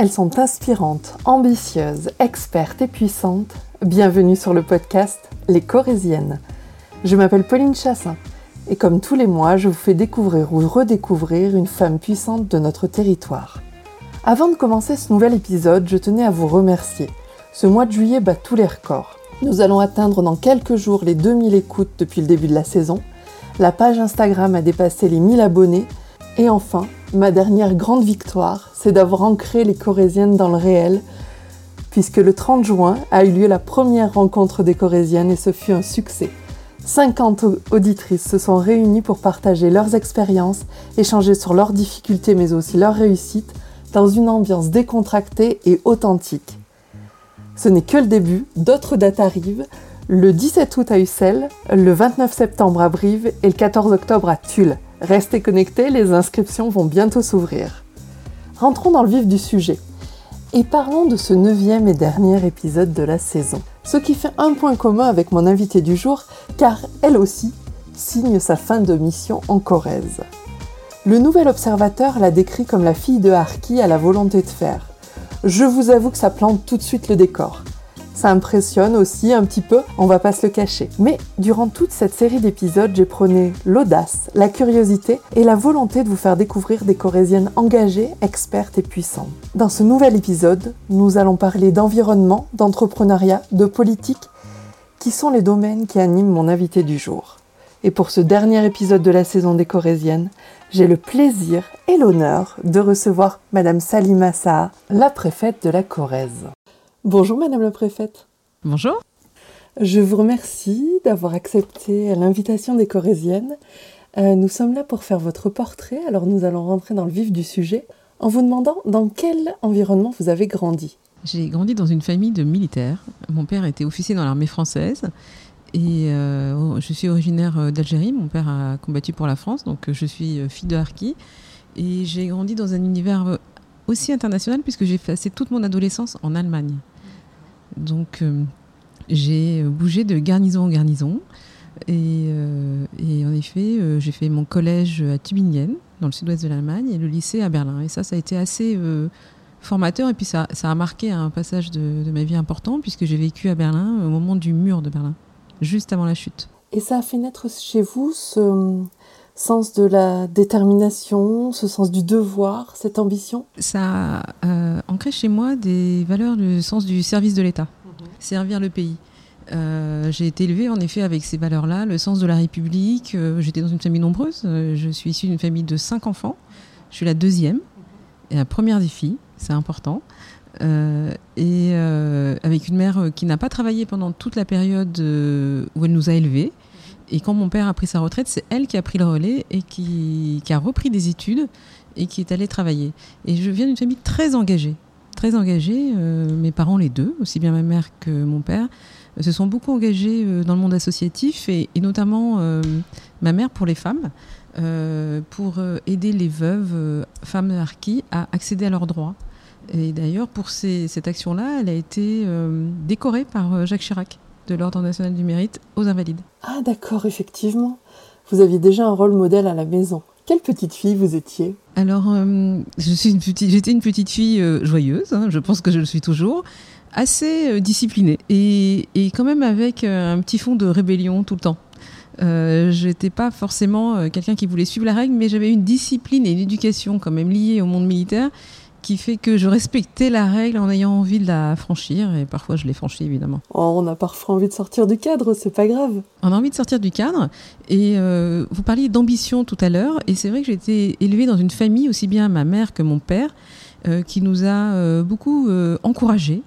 Elles sont inspirantes, ambitieuses, expertes et puissantes. Bienvenue sur le podcast Les Corésiennes. Je m'appelle Pauline Chassin et comme tous les mois, je vous fais découvrir ou redécouvrir une femme puissante de notre territoire. Avant de commencer ce nouvel épisode, je tenais à vous remercier. Ce mois de juillet bat tous les records. Nous allons atteindre dans quelques jours les 2000 écoutes depuis le début de la saison. La page Instagram a dépassé les 1000 abonnés. Et enfin, ma dernière grande victoire, c'est d'avoir ancré les Corésiennes dans le réel, puisque le 30 juin a eu lieu la première rencontre des Corésiennes et ce fut un succès. 50 auditrices se sont réunies pour partager leurs expériences, échanger sur leurs difficultés mais aussi leurs réussites, dans une ambiance décontractée et authentique. Ce n'est que le début, d'autres dates arrivent, le 17 août à Ussel, le 29 septembre à Brive et le 14 octobre à Tulle. Restez connectés, les inscriptions vont bientôt s'ouvrir. Rentrons dans le vif du sujet et parlons de ce neuvième et dernier épisode de la saison. Ce qui fait un point commun avec mon invitée du jour, car elle aussi signe sa fin de mission en Corrèze. Le nouvel observateur la décrit comme la fille de Harki à la volonté de faire. Je vous avoue que ça plante tout de suite le décor. Ça impressionne aussi un petit peu, on va pas se le cacher. Mais durant toute cette série d'épisodes, j'ai prôné l'audace, la curiosité et la volonté de vous faire découvrir des Corésiennes engagées, expertes et puissantes. Dans ce nouvel épisode, nous allons parler d'environnement, d'entrepreneuriat, de politique, qui sont les domaines qui animent mon invité du jour. Et pour ce dernier épisode de la saison des Corésiennes, j'ai le plaisir et l'honneur de recevoir Madame Salima Saha, la préfète de la Corrèze. Bonjour Madame la préfète. Bonjour. Je vous remercie d'avoir accepté l'invitation des Corésiennes. Euh, nous sommes là pour faire votre portrait, alors nous allons rentrer dans le vif du sujet en vous demandant dans quel environnement vous avez grandi. J'ai grandi dans une famille de militaires. Mon père était officier dans l'armée française et euh, je suis originaire euh, d'Algérie. Mon père a combattu pour la France, donc je suis fille de Harki. Et j'ai grandi dans un univers aussi international puisque j'ai passé toute mon adolescence en Allemagne. Donc euh, j'ai bougé de garnison en garnison. Et, euh, en effet, euh, j'ai fait mon collège à Tübingen, dans le sud-ouest de l'Allemagne, et le lycée à Berlin. Et ça, ça a été assez formateur. Et puis ça, ça a marqué un passage de ma vie important, puisque j'ai vécu à Berlin au moment du mur de Berlin, juste avant la chute. Et ça a fait naître chez vous ce, sens de la détermination, ce sens du devoir, cette ambition Ça a euh, ancré chez moi des valeurs du sens du service de l'État, mhm. servir le pays. Euh, j'ai été élevée en effet avec ces valeurs-là, le sens de la République. Euh, j'étais dans une famille nombreuse. je suis issue d'une famille de cinq enfants. Je suis la deuxième et la première des filles, c'est important. et avec une mère qui n'a pas travaillé pendant toute la période où elle nous a élevés, et quand mon père a pris sa retraite, c'est elle qui a pris le relais et qui, a repris des études et qui est allée travailler. Et je viens d'une famille très engagée. Très engagée. Euh, mes parents, les deux, aussi bien ma mère que mon père, euh, se sont beaucoup engagés euh, dans le monde associatif et, notamment ma mère pour les femmes, pour aider les veuves, femmes harkis, à accéder à leurs droits. Et d'ailleurs, pour cette action-là, elle a été décorée par Jacques Chirac de l'Ordre national du mérite aux invalides. Ah d'accord, effectivement. Vous aviez déjà un rôle modèle à la maison. Quelle petite fille vous étiez? Alors, euh, je suis une petite, j'étais une petite fille euh, joyeuse, hein, je pense que je le suis toujours, assez euh, disciplinée et, et, quand même avec un petit fond de rébellion tout le temps. je n'étais pas forcément quelqu'un qui voulait suivre la règle, mais j'avais une discipline et une éducation quand même liée au monde militaire qui fait que je respectais la règle en ayant envie de la franchir et parfois je l'ai franchie évidemment. Oh, on a parfois envie de sortir du cadre, c'est pas grave. On a envie de sortir du cadre et euh, vous parliez d'ambition tout à l'heure et c'est vrai que j'ai été élevée dans une famille aussi bien ma mère que mon père euh, qui nous a euh, beaucoup encouragés,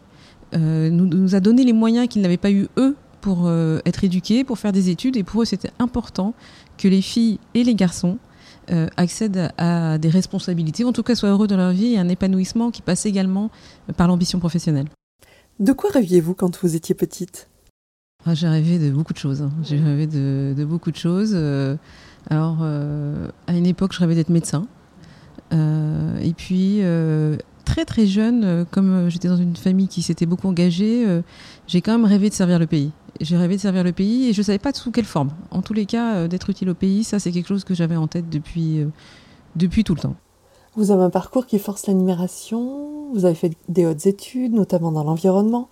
nous, nous, a donné les moyens qu'ils n'avaient pas eu eux pour être éduqués, pour faire des études et pour eux c'était important que les filles et les garçons euh, accèdent à des responsabilités, en tout cas soient heureux dans leur vie et un épanouissement qui passe également par l'ambition professionnelle. De quoi rêviez-vous quand vous étiez petite? Ah, J'ai rêvé de beaucoup de choses. Hein. J'ai rêvé de, beaucoup de choses. Euh, alors, euh, à une époque, je rêvais d'être médecin. et puis, très très jeune, comme j'étais dans une famille qui s'était beaucoup engagée, j'ai quand même rêvé de servir le pays j'ai rêvé de servir le pays et je ne savais pas sous quelle forme. En tous les cas, euh, d'être utile au pays, ça c'est quelque chose que j'avais en tête depuis, euh, depuis tout le temps. Vous avez un parcours qui force l'admiration, vous avez fait des hautes études, notamment dans l'environnement.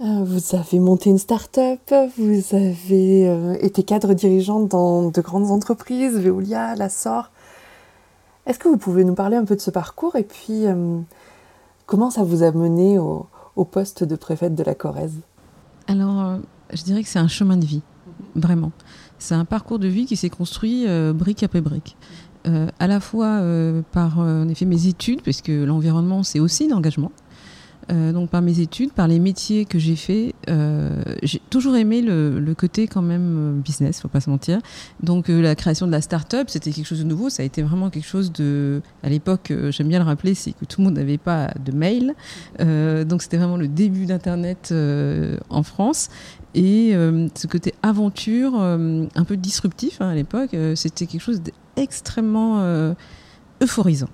Euh, vous avez monté une start-up, vous avez été cadre dirigeant dans de grandes entreprises, Veolia, Lassor. Est-ce que vous pouvez nous parler un peu de ce parcours et puis comment ça vous a mené au, poste de préfète de la Corrèze? Alors, je dirais que c'est un chemin de vie, vraiment. C'est un parcours de vie qui s'est construit brique après brique. à la fois par en effet mes études, parce que l'environnement c'est aussi l'engagement. Euh, donc par mes études, par les métiers que j'ai fait, euh, j'ai toujours aimé le, côté quand même euh, business, faut pas se mentir. Donc la création de la start-up, c'était quelque chose de nouveau. Ça a été vraiment quelque chose de, à l'époque, j'aime bien le rappeler, c'est que tout le monde n'avait pas de mail. donc c'était vraiment le début d'Internet en France. Et ce côté aventure, un peu disruptif hein, à l'époque, c'était quelque chose d'extrêmement euphorisant.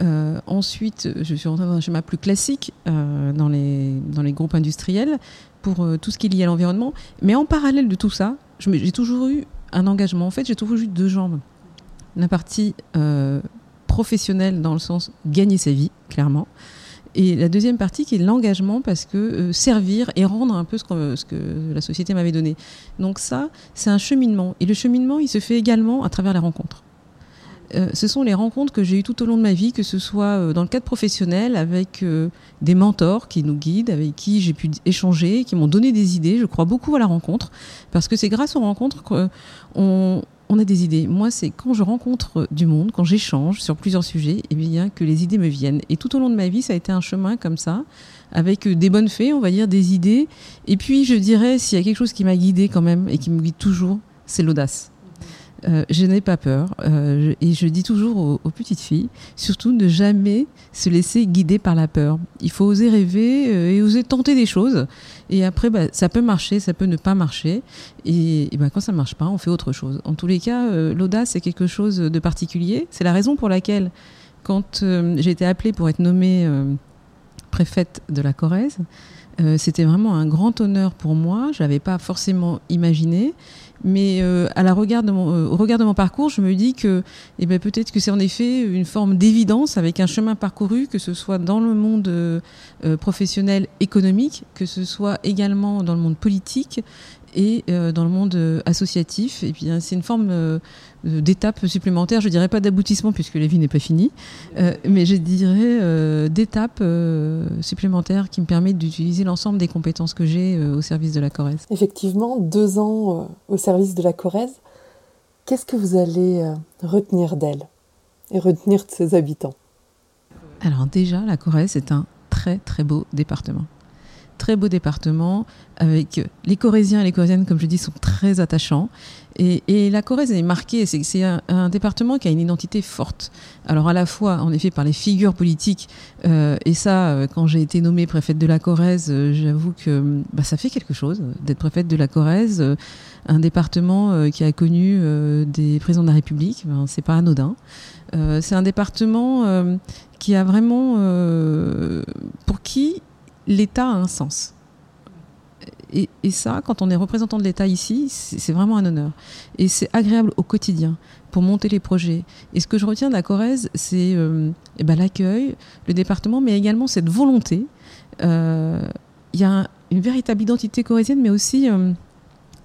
Euh, ensuite, je suis rentrée dans un schéma plus classique euh, dans, les, dans les groupes industriels pour euh, tout ce qui est lié à l'environnement. Mais en parallèle de tout ça, j'ai toujours eu un engagement. En fait, j'ai toujours eu deux jambes. La partie professionnelle dans le sens gagner sa vie, clairement. Et la deuxième partie qui est l'engagement parce que servir et rendre un peu ce que la société m'avait donné. Donc ça, c'est un cheminement. Et le cheminement, il se fait également à travers la rencontre. Euh, ce sont les rencontres que j'ai eues tout au long de ma vie, que ce soit euh, dans le cadre professionnel, avec euh, des mentors qui nous guident, avec qui j'ai pu échanger, qui m'ont donné des idées. Je crois beaucoup à la rencontre, parce que c'est grâce aux rencontres qu'on on a des idées. Moi, c'est quand je rencontre du monde, quand j'échange sur plusieurs sujets, eh bien, que les idées me viennent. Et tout au long de ma vie, ça a été un chemin comme ça, avec des bonnes fées, on va dire, des idées. Et puis, je dirais, s'il y a quelque chose qui m'a guidée quand même, et qui me guide toujours, c'est l'audace. Euh, je n'ai pas peur. Euh, et je dis toujours aux, petites filles, surtout ne jamais se laisser guider par la peur. Il faut oser rêver euh, et oser tenter des choses. Et après, bah, ça peut marcher, ça peut ne pas marcher. Et, bah, quand ça ne marche pas, on fait autre chose. En tous les cas, l'audace, c'est quelque chose de particulier. C'est la raison pour laquelle, quand j'ai été appelée pour être nommée préfète de la Corrèze, c'était vraiment un grand honneur pour moi. Je l'avais pas forcément imaginé. Mais euh, euh, au regard de mon parcours, je me dis que eh ben, peut-être que c'est en effet une forme d'évidence avec un chemin parcouru, que ce soit dans le monde euh, professionnel économique, que ce soit également dans le monde politique et euh, dans le monde euh, associatif. Et puis c'est une forme euh, d'étape supplémentaire. Je dirais pas d'aboutissement puisque la vie n'est pas finie, mais je dirais d'étape supplémentaire qui me permet d'utiliser l'ensemble des compétences que j'ai au service de la Corrèze. Effectivement, deux ans au service de la Corrèze. Qu'est-ce que vous allez retenir d'elle et retenir de ses habitants? Alors déjà, la Corrèze est un très très beau département très beau département avec les Corésiens et les Corésiennes, comme je dis, sont très attachants. Et, la Corrèze est marquée, c'est un, département qui a une identité forte. Alors à la fois, en effet, par les figures politiques, euh, et ça, euh, quand j'ai été nommée préfète de la Corrèze, euh, j'avoue que bah, ça fait quelque chose d'être préfète de la Corrèze, un département qui a connu des présidents de la République, ben, c'est pas anodin. c'est un département qui a vraiment, pour qui l'État a un sens. Et, ça, quand on est représentant de l'État ici, c'est vraiment un honneur. Et c'est agréable au quotidien pour monter les projets. Et ce que je retiens de la Corrèze, c'est euh, eh ben, l'accueil, le département, mais également cette volonté. Euh, il y a une véritable identité corésienne, mais aussi euh,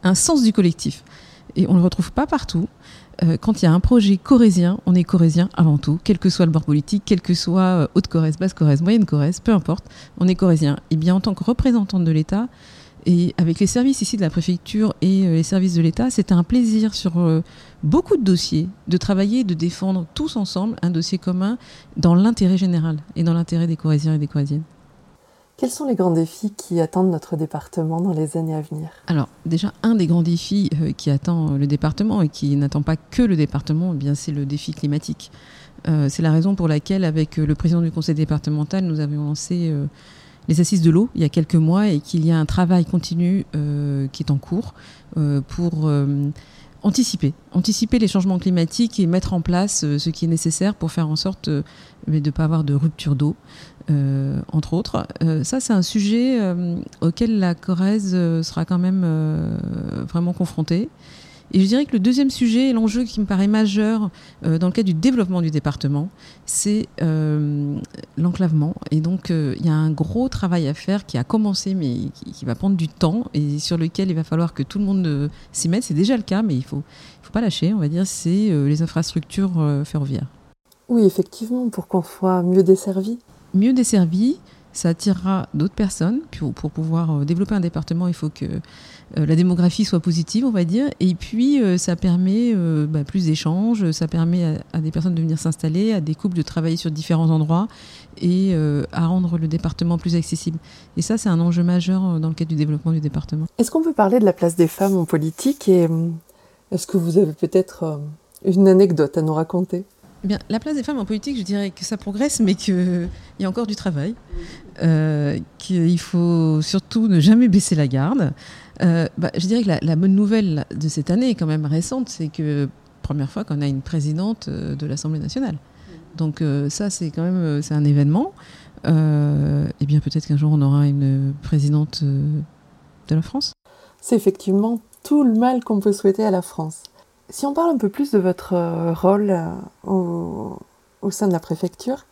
un sens du collectif. Et on ne le retrouve pas partout. Euh, quand il y a un projet corésien, on est corésien avant tout, quel que soit le bord politique, quel que soit euh, Haute-Corrèze, Basse-Corrèze, Moyenne-Corrèze, peu importe, on est corésien. Et bien en tant que représentante de l'État, et avec les services ici de la préfecture et euh, les services de l'État, c'est un plaisir sur beaucoup de dossiers de travailler et de défendre tous ensemble un dossier commun dans l'intérêt général et dans l'intérêt des Corésiens et des Corésiennes. Quels sont les grands défis qui attendent notre département dans les années à venir? Alors déjà, un des grands défis euh, qui attend le département et qui n'attend pas que le département, eh c'est le défi climatique. Euh, c'est la raison pour laquelle, avec euh, le président du conseil départemental, nous avions lancé les assises de l'eau il y a quelques mois et qu'il y a un travail continu qui est en cours pour anticiper, anticiper les changements climatiques et mettre en place ce qui est nécessaire pour faire en sorte de ne pas avoir de rupture d'eau. Euh, entre autres. Euh, ça, c'est un sujet euh, auquel la Corrèze sera quand même vraiment confrontée. Et je dirais que le deuxième sujet, l'enjeu qui me paraît majeur dans le cadre du développement du département, c'est l'enclavement. Et donc, il y a un gros travail à faire qui a commencé, mais qui, qui, va prendre du temps et sur lequel il va falloir que tout le monde s'y mette. C'est déjà le cas, mais il faut, il faut pas lâcher, on va dire, c'est les infrastructures ferroviaires. Oui, effectivement, pour qu'on soit mieux desservi. Mieux desservi, ça attirera d'autres personnes. Pour, pouvoir euh, développer un département, il faut que euh, la démographie soit positive, on va dire. Et puis, euh, ça permet bah, plus d'échanges, ça permet à, des personnes de venir s'installer, à des couples de travailler sur différents endroits et à rendre le département plus accessible. Et ça, c'est un enjeu majeur dans le cadre du développement du département. Est-ce qu'on peut parler de la place des femmes en politique et est-ce que vous avez peut-être une anecdote à nous raconter? Bien, la place des femmes en politique, je dirais que ça progresse, mais qu'il y a encore du travail. Euh, qu'il faut surtout ne jamais baisser la garde. Euh, bah, je dirais que la, bonne nouvelle de cette année, quand même récente, c'est que première fois qu'on a une présidente euh, de l'Assemblée nationale. Donc ça, c'est quand même c'est un événement. et bien peut-être qu'un jour on aura une présidente de la France. C'est effectivement tout le mal qu'on peut souhaiter à la France. Si on parle un peu plus de votre euh, rôle euh, au, sein de la préfecture,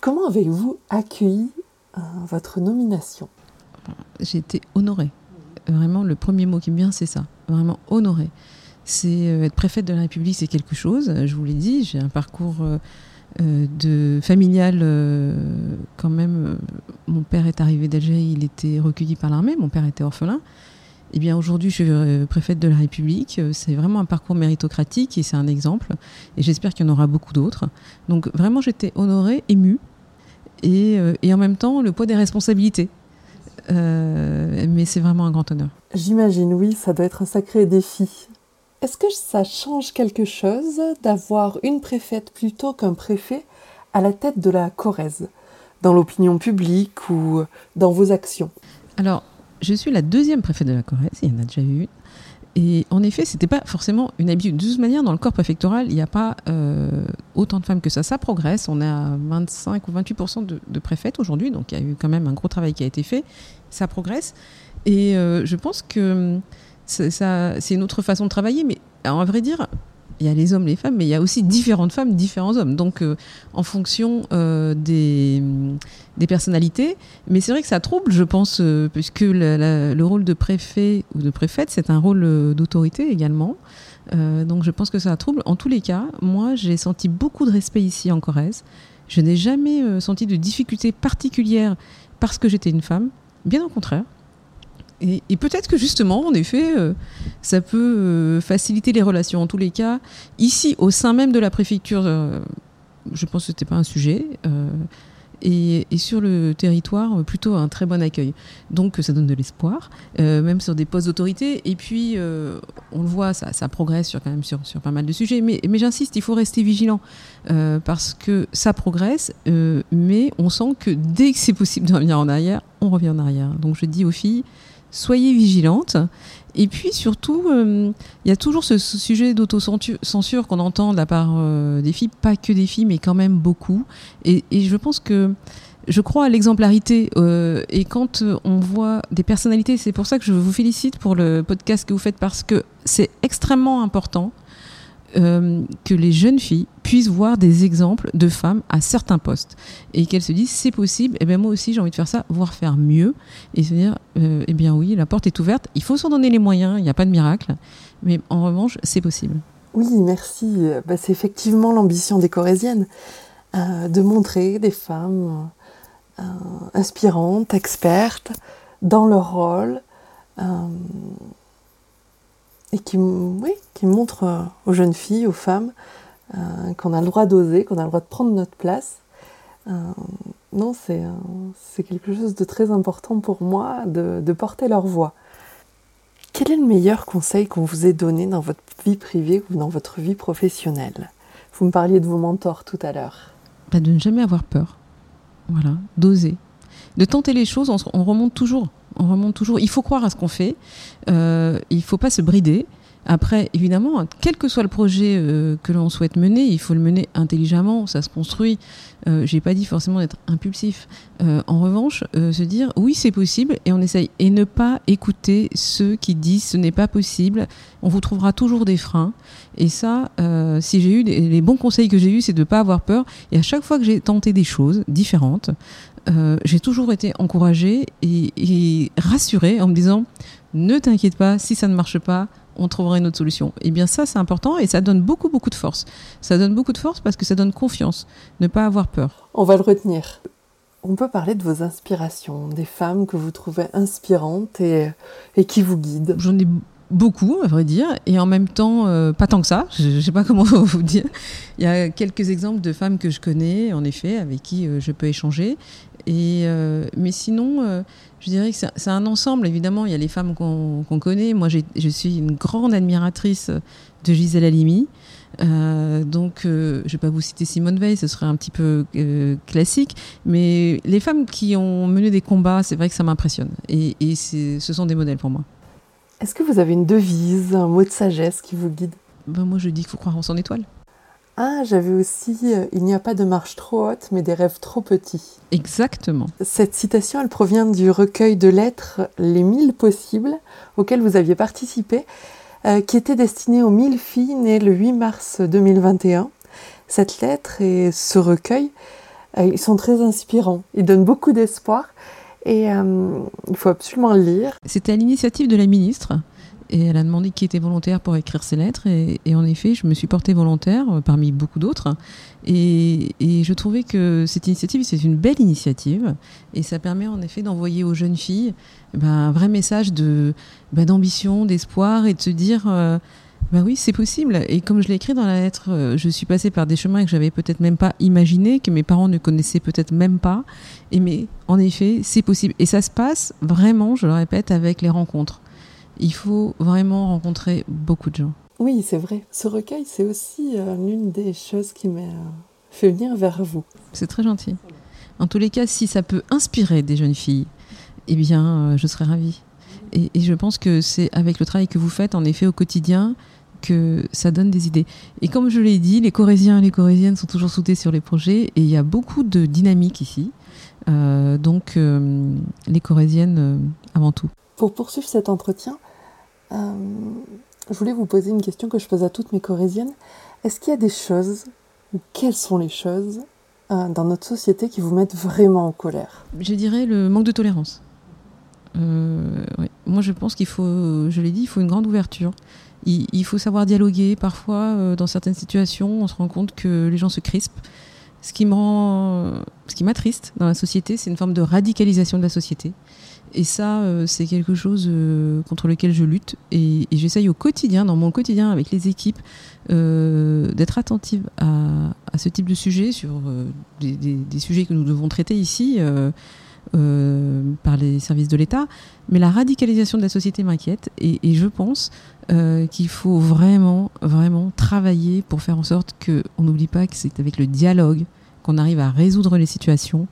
comment avez-vous accueilli euh, votre nomination? J'ai été honorée. Vraiment, le premier mot qui me vient, c'est ça. Vraiment honorée. C'est être préfète de la République, c'est quelque chose. Je vous l'ai dit, j'ai un parcours familial quand même. mon père est arrivé d'Algérie, il était recueilli par l'armée. Mon père était orphelin. Eh bien, aujourd'hui, je suis euh, préfète de la République. Euh, c'est vraiment un parcours méritocratique et c'est un exemple. Et j'espère qu'il y en aura beaucoup d'autres. Donc, vraiment, j'étais honorée, émue. Et, euh, et, en même temps, le poids des responsabilités. mais c'est vraiment un grand honneur. J'imagine, oui, ça doit être un sacré défi. Est-ce que ça change quelque chose d'avoir une préfète plutôt qu'un préfet à la tête de la Corrèze, dans l'opinion publique ou dans vos actions? Alors, je suis la deuxième préfète de la Corrèze, il y en a déjà eu une. Et en effet, c'était pas forcément une habitude. De toute manière, dans le corps préfectoral, il n'y a pas euh, autant de femmes que ça. Ça progresse. On est à 25 ou 28 de, de préfètes aujourd'hui, donc il y a eu quand même un gros travail qui a été fait. Ça progresse. Et euh, je pense que c'est une autre façon de travailler. Mais à vrai dire, il y a les hommes, les femmes, mais il y a aussi différentes femmes, différents hommes. Donc, euh, en fonction euh, des, des, personnalités. Mais c'est vrai que ça trouble, je pense, euh, puisque le rôle de préfet ou de préfète, c'est un rôle d'autorité également. donc, je pense que ça trouble. En tous les cas, moi, j'ai senti beaucoup de respect ici en Corrèze. Je n'ai jamais senti de difficulté particulière parce que j'étais une femme. Bien au contraire. Et, peut-être que justement, en effet, euh, ça peut euh, faciliter les relations. En tous les cas, ici, au sein même de la préfecture, euh, je pense que ce n'était pas un sujet. Et, sur le territoire, plutôt un très bon accueil. Donc ça donne de l'espoir, même sur des postes d'autorité. Et puis, on le voit, ça, progresse sur, quand même sur, sur pas mal de sujets. Mais j'insiste, il faut rester vigilant, parce que ça progresse, mais on sent que dès que c'est possible de revenir en arrière, on revient en arrière. Donc je dis aux filles, soyez vigilantes. Et puis surtout, euh, il y a toujours ce, sujet d'autocensure qu'on entend de la part euh, des filles, pas que des filles, mais quand même beaucoup. Et, je pense que je crois à l'exemplarité. Euh, et quand on voit des personnalités, c'est pour ça que je vous félicite pour le podcast que vous faites, parce que c'est extrêmement important euh, que les jeunes filles puissent voir des exemples de femmes à certains postes et qu'elles se disent c'est possible, et eh bien moi aussi j'ai envie de faire ça, voire faire mieux et se dire euh, eh bien oui, la porte est ouverte, il faut s'en donner les moyens, il n'y a pas de miracle, mais en revanche c'est possible. Oui, merci. Bah, c'est effectivement l'ambition des Corésiennes euh, de montrer des femmes inspirantes, expertes dans leur rôle et qui, oui, qui montre euh, aux jeunes filles, aux femmes, euh, qu'on a le droit d'oser, qu'on a le droit de prendre notre place. Euh, non, c'est quelque chose de très important pour moi de, de, porter leur voix. Quel est le meilleur conseil qu'on vous ait donné dans votre vie privée ou dans votre vie professionnelle? Vous me parliez de vos mentors tout à l'heure. Bah, de ne jamais avoir peur. Voilà, d'oser. De tenter les choses, on remonte toujours on remonte toujours. Il faut croire à ce qu'on fait. Euh, il ne faut pas se brider. Après, évidemment, quel que soit le projet euh, que l'on souhaite mener, il faut le mener intelligemment, ça se construit. Euh, J'ai pas dit forcément d'être impulsif. Euh, en revanche, se dire oui, c'est possible et on essaye. Et ne pas écouter ceux qui disent ce n'est pas possible. On vous trouvera toujours des freins. Et ça, si j'ai eu les bons conseils que j'ai eus, c'est de ne pas avoir peur. Et à chaque fois que j'ai tenté des choses différentes, euh, j'ai toujours été encouragée et, et rassurée en me disant ne t'inquiète pas, si ça ne marche pas, on trouvera une autre solution. Et bien ça, c'est important et ça donne beaucoup, beaucoup de force. Ça donne beaucoup de force parce que ça donne confiance, ne pas avoir peur. On va le retenir. On peut parler de vos inspirations, des femmes que vous trouvez inspirantes et, et qui vous guident. J'en ai beaucoup, à vrai dire, et en même temps, euh, pas tant que ça. Je ne sais pas comment vous dire. Il y a quelques exemples de femmes que je connais, en effet, avec qui euh, je peux échanger. Et, euh, mais sinon, euh, je dirais que c'est un ensemble. Évidemment, il y a les femmes qu'on connaît. Moi, je suis une grande admiratrice de Gisèle Halimi. Euh, donc, je vais pas vous citer Simone Veil, ce serait un petit peu classique, mais les femmes qui ont mené des combats, c'est vrai que ça m'impressionne. Et, ce sont des modèles pour moi. Est-ce que vous avez une devise, un mot de sagesse qui vous guide? Ben, moi, je dis qu'il faut croire en son étoile. Ah, j'avais aussi euh, Il n'y a pas de marche trop haute, mais des rêves trop petits. Exactement. Cette citation, elle provient du recueil de lettres Les mille possibles, auquel vous aviez participé, euh, qui était destiné aux mille filles nées le 8 mars 2021. Cette lettre et ce recueil, euh, ils sont très inspirants. Ils donnent beaucoup d'espoir et il faut absolument le lire. C'était à l'initiative de la ministre. Et elle a demandé qui était volontaire pour écrire ces lettres. Et, en effet, je me suis portée volontaire euh, parmi beaucoup d'autres. Et, je trouvais que cette initiative, c'est une belle initiative. Et ça permet en effet d'envoyer aux jeunes filles ben, un vrai message de ben, d'ambition, d'espoir et de se dire ben oui, c'est possible. Et comme je l'ai écrit dans la lettre, euh, je suis passée par des chemins que j'avais peut-être même pas imaginé, que mes parents ne connaissaient peut-être même pas. Et mais en effet, c'est possible. Et ça se passe vraiment, je le répète, avec les rencontres. Il faut vraiment rencontrer beaucoup de gens. Oui, c'est vrai. Ce recueil, c'est aussi euh, l'une des choses qui m'a fait venir vers vous. C'est très gentil. En tous les cas, si ça peut inspirer des jeunes filles, eh bien, euh, je serais ravie. Et, et je pense que c'est avec le travail que vous faites, en effet, au quotidien, que ça donne des idées. Et comme je l'ai dit, les Corésiens et les Corésiennes sont toujours soudés sur les projets et il y a beaucoup de dynamique ici. Euh, donc, les Corésiennes avant tout. Pour poursuivre cet entretien, euh, je voulais vous poser une question que je pose à toutes mes corésiennes. Est-ce qu'il y a des choses, ou quelles sont les choses, euh, dans notre société qui vous mettent vraiment en colère? Je dirais le manque de tolérance. Euh. Moi, je pense qu'il faut, je l'ai dit, il faut une grande ouverture. Il, il faut savoir dialoguer. Parfois, dans certaines situations, on se rend compte que les gens se crispent. Ce qui ce qui m'attriste dans la société, c'est une forme de radicalisation de la société. Et ça, euh, c'est quelque chose euh, contre lequel je lutte. Et, j'essaye au quotidien, dans mon quotidien, avec les équipes, euh, d'être attentive à, ce type de sujet, sur des, sujets que nous devons traiter ici. Par les services de l'État, mais la radicalisation de la société m'inquiète et, et, je pense qu'il faut vraiment, vraiment travailler pour faire en sorte qu'on n'oublie pas que c'est avec le dialogue qu'on arrive à résoudre les situations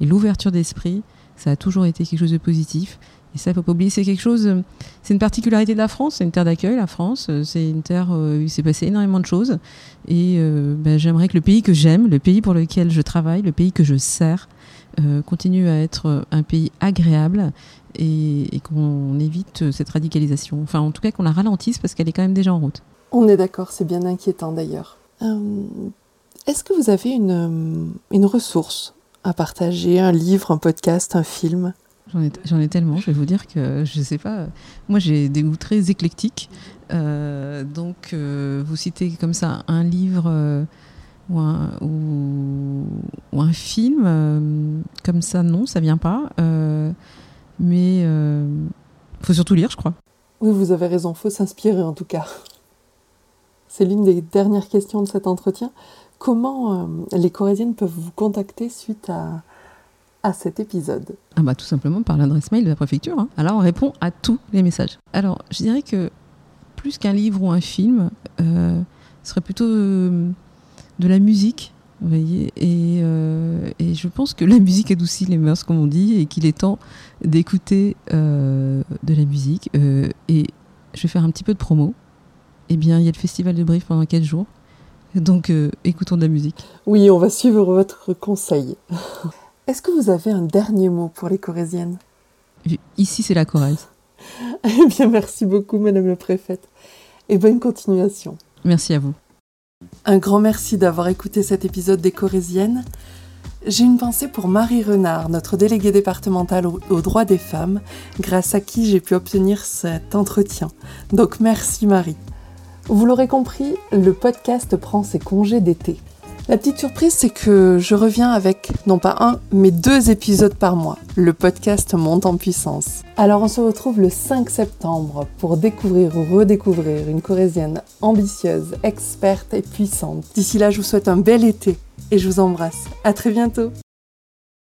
et l'ouverture d'esprit, ça a toujours été quelque chose de positif. Et ça, il faut pas oublier, c'est quelque chose, c'est une particularité de la France, c'est une terre d'accueil, la France, c'est une terre où il s'est passé énormément de choses. Et euh, ben, j'aimerais que le pays que j'aime, le pays pour lequel je travaille, le pays que je sers, euh, continue à être un pays agréable et, qu'on évite cette radicalisation. Enfin, en tout cas, qu'on la ralentisse parce qu'elle est quand même déjà en route. On est d'accord, c'est bien inquiétant d'ailleurs. Euh, Est-ce que vous avez une, une ressource à partager, un livre, un podcast, un film J'en ai, tellement, je vais vous dire que je sais pas. Moi, j'ai des goûts très éclectiques. Euh, donc, euh, vous citez comme ça un livre euh, ou, un, ou, ou, un, film, comme ça, non, ça vient pas. Mais il faut surtout lire, je crois. Oui, vous avez raison, faut s'inspirer en tout cas. C'est l'une des dernières questions de cet entretien. Comment euh, les Corésiennes peuvent vous contacter suite à, cet épisode ah bah, Tout simplement par l'adresse mail de la préfecture. Hein. Alors on répond à tous les messages. Alors je dirais que plus qu'un livre ou un film, euh, ce serait plutôt euh, de la musique. Voyez, et, je pense que la musique adoucit les mœurs, comme on dit, et qu'il est temps d'écouter de la musique. Et je vais faire un petit peu de promo. eh bien, il y a le festival de Brive pendant 4 jours. Donc, euh, écoutons de la musique. Oui, on va suivre votre conseil. Est-ce que vous avez un dernier mot pour les Corésiennes? Ici, c'est la Corrèze. Eh bien, merci beaucoup, Madame la Préfète. Et bonne continuation. Merci à vous. Un grand merci d'avoir écouté cet épisode des Corésiennes. J'ai une pensée pour Marie Renard, notre déléguée départementale aux droits des femmes, grâce à qui j'ai pu obtenir cet entretien. Donc merci Marie. Vous l'aurez compris, le podcast prend ses congés d'été. La petite surprise, c'est que je reviens avec non pas un, mais deux épisodes par mois. Le podcast monte en puissance. Alors on se retrouve le 5 septembre pour découvrir ou redécouvrir une Corésienne ambitieuse, experte et puissante. D'ici là, je vous souhaite un bel été et je vous embrasse. À très bientôt.